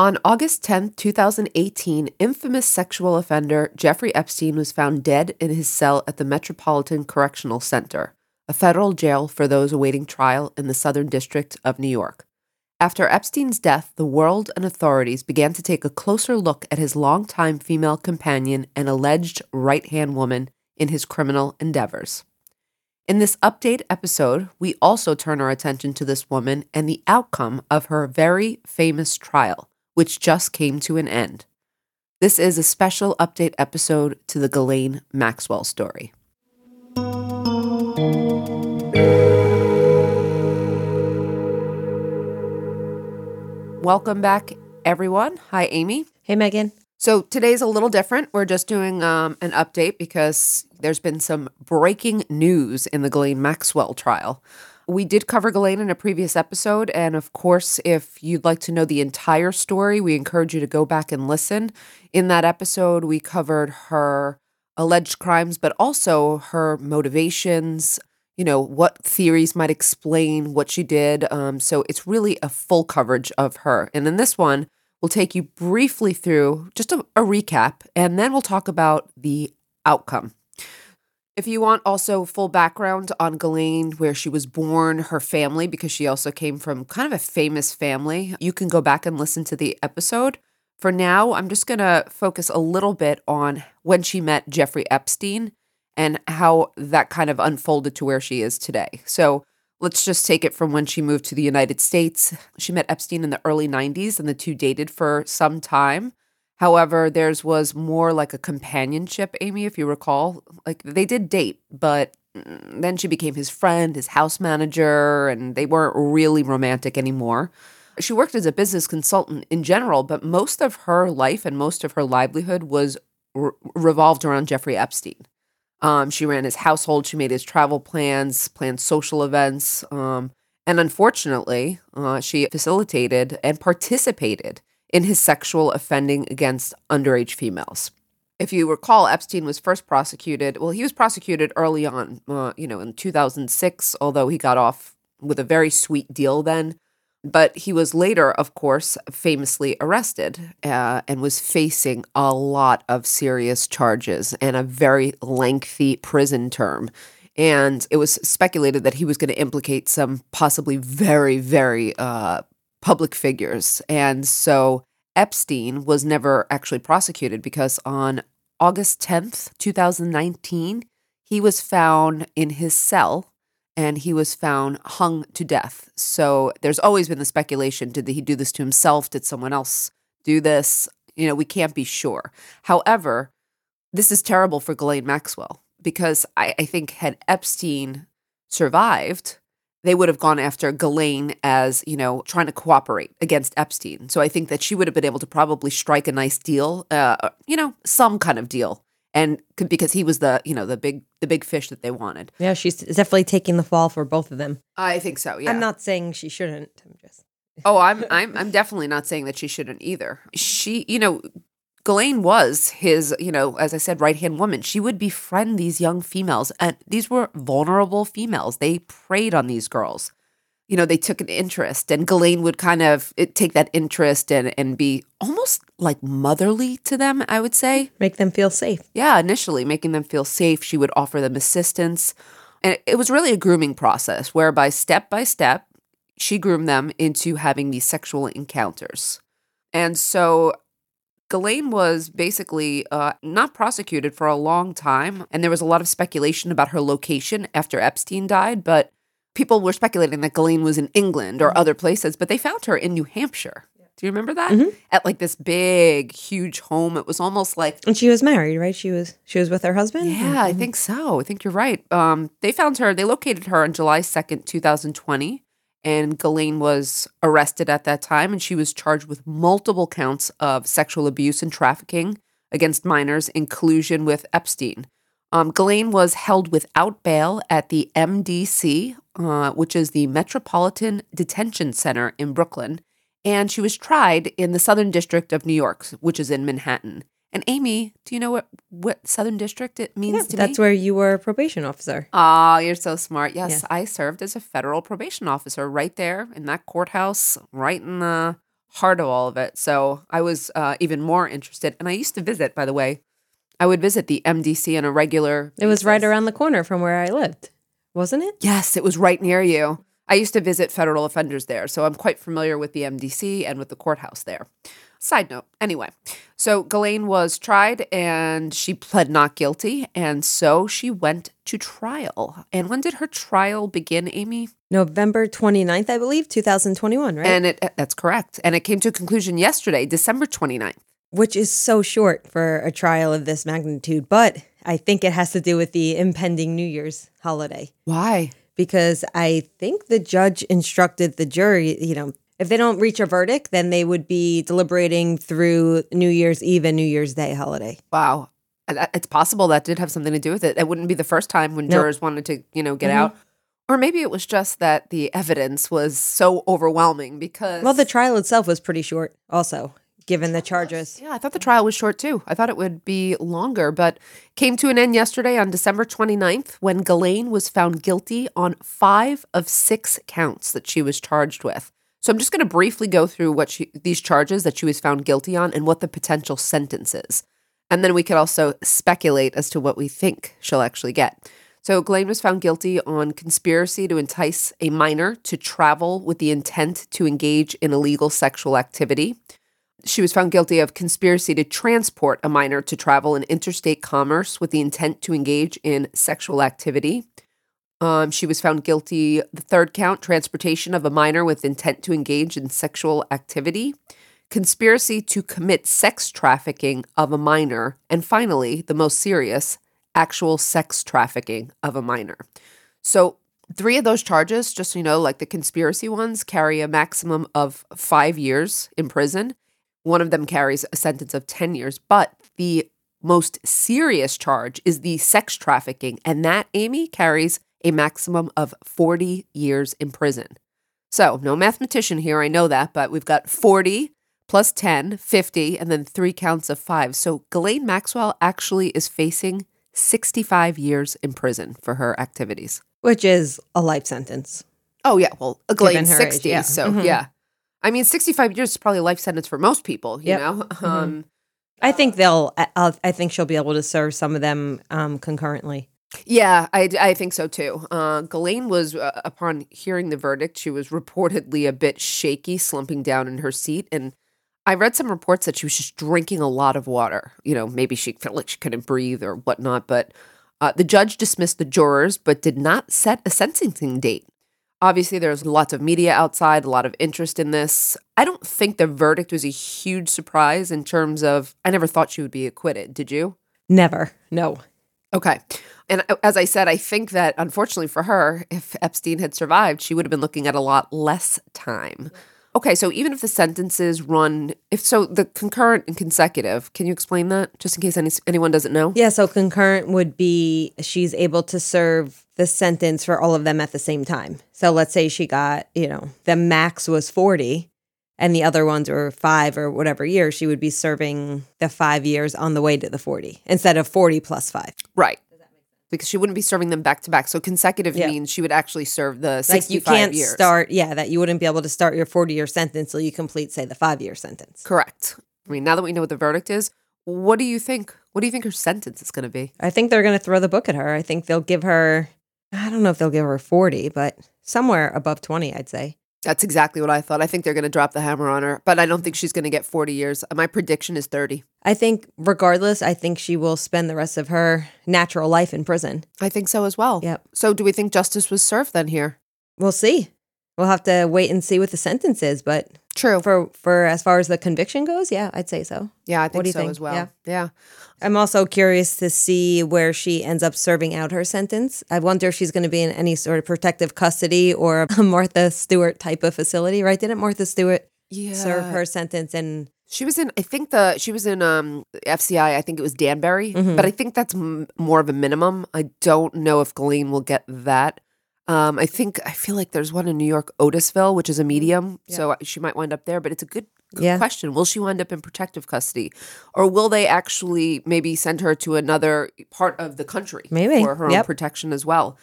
On August 10, 2018, infamous sexual offender Jeffrey Epstein was found dead in his cell at the Metropolitan Correctional Center, a federal jail for those awaiting trial in the Southern District of New York. After Epstein's death, the world and authorities began to take a closer look at his longtime female companion and alleged right hand woman in his criminal endeavors. In this update episode, we also turn our attention to this woman and the outcome of her very famous trial, which just came to an end. This is a special update episode to the Ghislaine Maxwell story. Welcome back, everyone. Hi, Amy. Hey, Megan. So today's a little different. We're just doing um, an update because there's been some breaking news in the Ghislaine Maxwell trial. We did cover Ghislaine in a previous episode, and of course, if you'd like to know the entire story, we encourage you to go back and listen. In that episode, we covered her alleged crimes, but also her motivations. You know what theories might explain what she did. Um, so it's really a full coverage of her. And in this one, We'll take you briefly through just a, a, recap, and then we'll talk about the outcome. If you want also full background on Ghislaine, where she was born, her family, because she also came from kind of a famous family, you can go back and listen to the episode. For now, I'm just going to focus a little bit on when she met Jeffrey Epstein and how that kind of unfolded to where she is today. So, Let's just take it from when she moved to the United States. She met Epstein in the early 90s and the two dated for some time. However, theirs was more like a companionship, Amy, if you recall. Like they did date, but then she became his friend, his house manager, and they weren't really romantic anymore. She worked as a business consultant in general, but most of her life and most of her livelihood was re- revolved around Jeffrey Epstein. Um, she ran his household. She made his travel plans, planned social events. Um, and unfortunately, uh, she facilitated and participated in his sexual offending against underage females. If you recall, Epstein was first prosecuted. Well, he was prosecuted early on, uh, you know, in 2006, although he got off with a very sweet deal then. But he was later, of course, famously arrested uh, and was facing a lot of serious charges and a very lengthy prison term. And it was speculated that he was going to implicate some possibly very, very uh, public figures. And so Epstein was never actually prosecuted because on August 10th, 2019, he was found in his cell and he was found hung to death. So there's always been the speculation did he do this to himself? Did someone else do this? You know, we can't be sure. However, this is terrible for Ghislaine Maxwell because I, I think had Epstein survived, they would have gone after Ghislaine as, you know, trying to cooperate against Epstein. So I think that she would have been able to probably strike a nice deal, uh, you know, some kind of deal. And because he was the, you know, the big the big fish that they wanted. Yeah, she's definitely taking the fall for both of them. I think so, yeah. I'm not saying she shouldn't. I'm just Oh, I'm I'm I'm definitely not saying that she shouldn't either. She, you know, Ghislaine was his, you know, as I said, right hand woman. She would befriend these young females, and these were vulnerable females. They preyed on these girls. You know, they took an interest, and Ghislaine would kind of eh, take that interest and and be almost like motherly to them. I would say, make them feel safe. yeah, initially making them feel safe. She would offer them assistance. And it- it was really a grooming process whereby step by step, she groomed them into having these sexual encounters. And so Ghislaine was basically uh, not prosecuted for a long time. And there was a lot of speculation about her location after Epstein died. But people were speculating that Ghislaine was in England or other places, but they found her in New Hampshire. Do you remember that? At like this big, huge home. It was almost like And she was married, right? She was she was with her husband. yeah, I think so. I think you're right. Um, they found her. They located her on July second, two thousand twenty, and Ghislaine was arrested at that time, and she was charged with multiple counts of sexual abuse and trafficking against minors in collusion with Epstein. Um, Ghislaine was held without bail at the MDC, uh, which is the Metropolitan Detention Center in Brooklyn, and she was tried in the Southern District of New York, which is in Manhattan. And Amy, do you know what what Southern District it means Yeah, to that's me? where you were a probation officer. Ah, you're so smart. Yes, Yeah. I served as a federal probation officer right there in that courthouse, right in the heart of all of it. So I was uh, even more interested. And I used to visit, by the way, I would visit the MDC on a regular. It was right around the corner from where I lived, wasn't it? Yes, it was right near you. I used to visit federal offenders there, so I'm quite familiar with the MDC and with the courthouse there. Side note, anyway, so Ghislaine was tried and she pled not guilty, and so she went to trial. And when did her trial begin, Amy? November 29th, I believe, 2021, right? And it uh, that's correct. And it came to a conclusion yesterday, December 29th. Which is so short for a trial of this magnitude, but I think it has to do with the impending New Year's holiday. Why? because I think the judge instructed the jury, you know, if they don't reach a verdict, then they would be deliberating through New Year's Eve and New Year's Day holiday. Wow. It's possible that did have something to do with it. It wouldn't be the first time when No. jurors wanted to, you know, get Mhm. out. Or maybe it was just that the evidence was so overwhelming because Well, the trial itself was pretty short, also, given the charges. Yeah, I thought the trial was short too. I thought it would be longer, but came to an end yesterday on December 29th when Ghislaine was found guilty on five of six counts that she was charged with. So I'm just going to briefly go through what she, these charges that she was found guilty on and what the potential sentence is. And then we could also speculate as to what we think she'll actually get. So Ghislaine was found guilty on conspiracy to entice a minor to travel with the intent to engage in illegal sexual activity. She was found guilty of conspiracy to transport a minor to travel in interstate commerce with the intent to engage in sexual activity. Um, she was found guilty, the third count, transportation of a minor with intent to engage in sexual activity, conspiracy to commit sex trafficking of a minor, and finally, the most serious, actual sex trafficking of a minor. So, three of those charges, just so you know, like the conspiracy ones, carry a maximum of five years in prison. One of them carries a sentence of 10 years, but the most serious charge is the sex trafficking, and that, Amy, carries a maximum of 40 years in prison. So, no mathematician here, I know that, but we've got 40 plus 10, 50, and then three counts of five. So, Ghislaine Maxwell actually is facing 65 years in prison for her activities. Which is a life sentence. Oh, yeah. Well, Ghislaine's her age, 60. yeah. So, Mhm. yeah. I mean, 65 years is probably a life sentence for most people, you Yep. know? Um, I think they'll, I- I'll, I think she'll be able to serve some of them um, concurrently. Yeah, I, I think so too. Uh, Ghislaine was, uh, upon hearing the verdict, she was reportedly a bit shaky, slumping down in her seat. And I read some reports that she was just drinking a lot of water. You know, maybe she felt like she couldn't breathe or whatnot. But uh, the judge dismissed the jurors, but did not set a sentencing date. Obviously, there's lots of media outside, a lot of interest in this. I don't think the verdict was a huge surprise in terms of, I never thought she would be acquitted. Did you? Never. No. Okay. And uh, as I said, I think that unfortunately for her, if Epstein had survived, she would have been looking at a lot less time. Okay, so even if the sentences run, if so, the concurrent and consecutive, can you explain that just in case any, anyone doesn't know? Yeah, so concurrent would be she's able to serve the sentence for all of them at the same time. So let's say she got, you know, the max was 40 and the other ones were five or whatever years, she would be serving the five years on the way to the 40 instead of 40 plus five. Right. Because she wouldn't be serving them back to back. So consecutive Yeah. means she would actually serve the Like 65 you can't years. start, yeah, that you wouldn't be able to start your 40 year sentence till you complete, say, the five year sentence. Correct. I mean, now that we know what the verdict is, what do you think? What do you think her sentence is going to be? I think they're going to throw the book at her. I think they'll give her, I don't know if they'll give her 40, but somewhere above 20, I'd say. That's exactly what I thought. I think they're going to drop the hammer on her, but I don't think she's going to get 40 years. My prediction is 30. I think, regardless, I think she will spend the rest of her natural life in prison. I think so as well. Yep. So do we think justice was served then here? We'll see. We'll have to wait and see what the sentence is, but True. for for as far as the conviction goes, yeah, I'd say so. Yeah, I think do you so think? as well. Yeah. yeah. I'm also curious to see where she ends up serving out her sentence. I wonder if she's going to be in any sort of protective custody or a Martha Stewart type of facility, right? Didn't Martha Stewart Yeah. serve her sentence in She was in, I think the, she was in um FCI, I think it was Danbury, but I think that's m- more of a minimum. I don't know if Ghislaine will get that. Um, I think, I feel like there's one in New York, Otisville, which is a medium. So she might wind up there, but it's a good, good Yeah. question. Will she wind up in protective custody? Or will they actually maybe send her to another part of the country Maybe. for her own protection as well?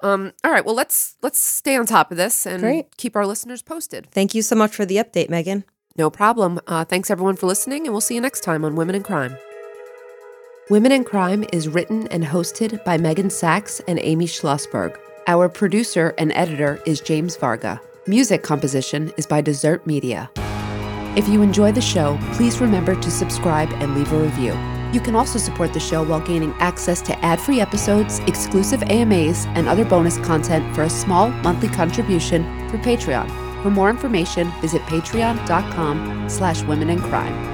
Um, all right, well, let's let's stay on top of this and Great. keep our listeners posted. Thank you so much for the update, Megan. No problem. Uh, thanks everyone for listening, and we'll see you next time on Women in Crime. Women in Crime is written and hosted by Megan Sachs and Amy Shlosberg. Our producer and editor is James Varga. Music composition is by Desert Media. If you enjoy the show, please remember to subscribe and leave a review. You can also support the show while gaining access to ad-free episodes, exclusive AMAs, and other bonus content for a small monthly contribution through Patreon. For more information, visit patreon.com slash women in crime.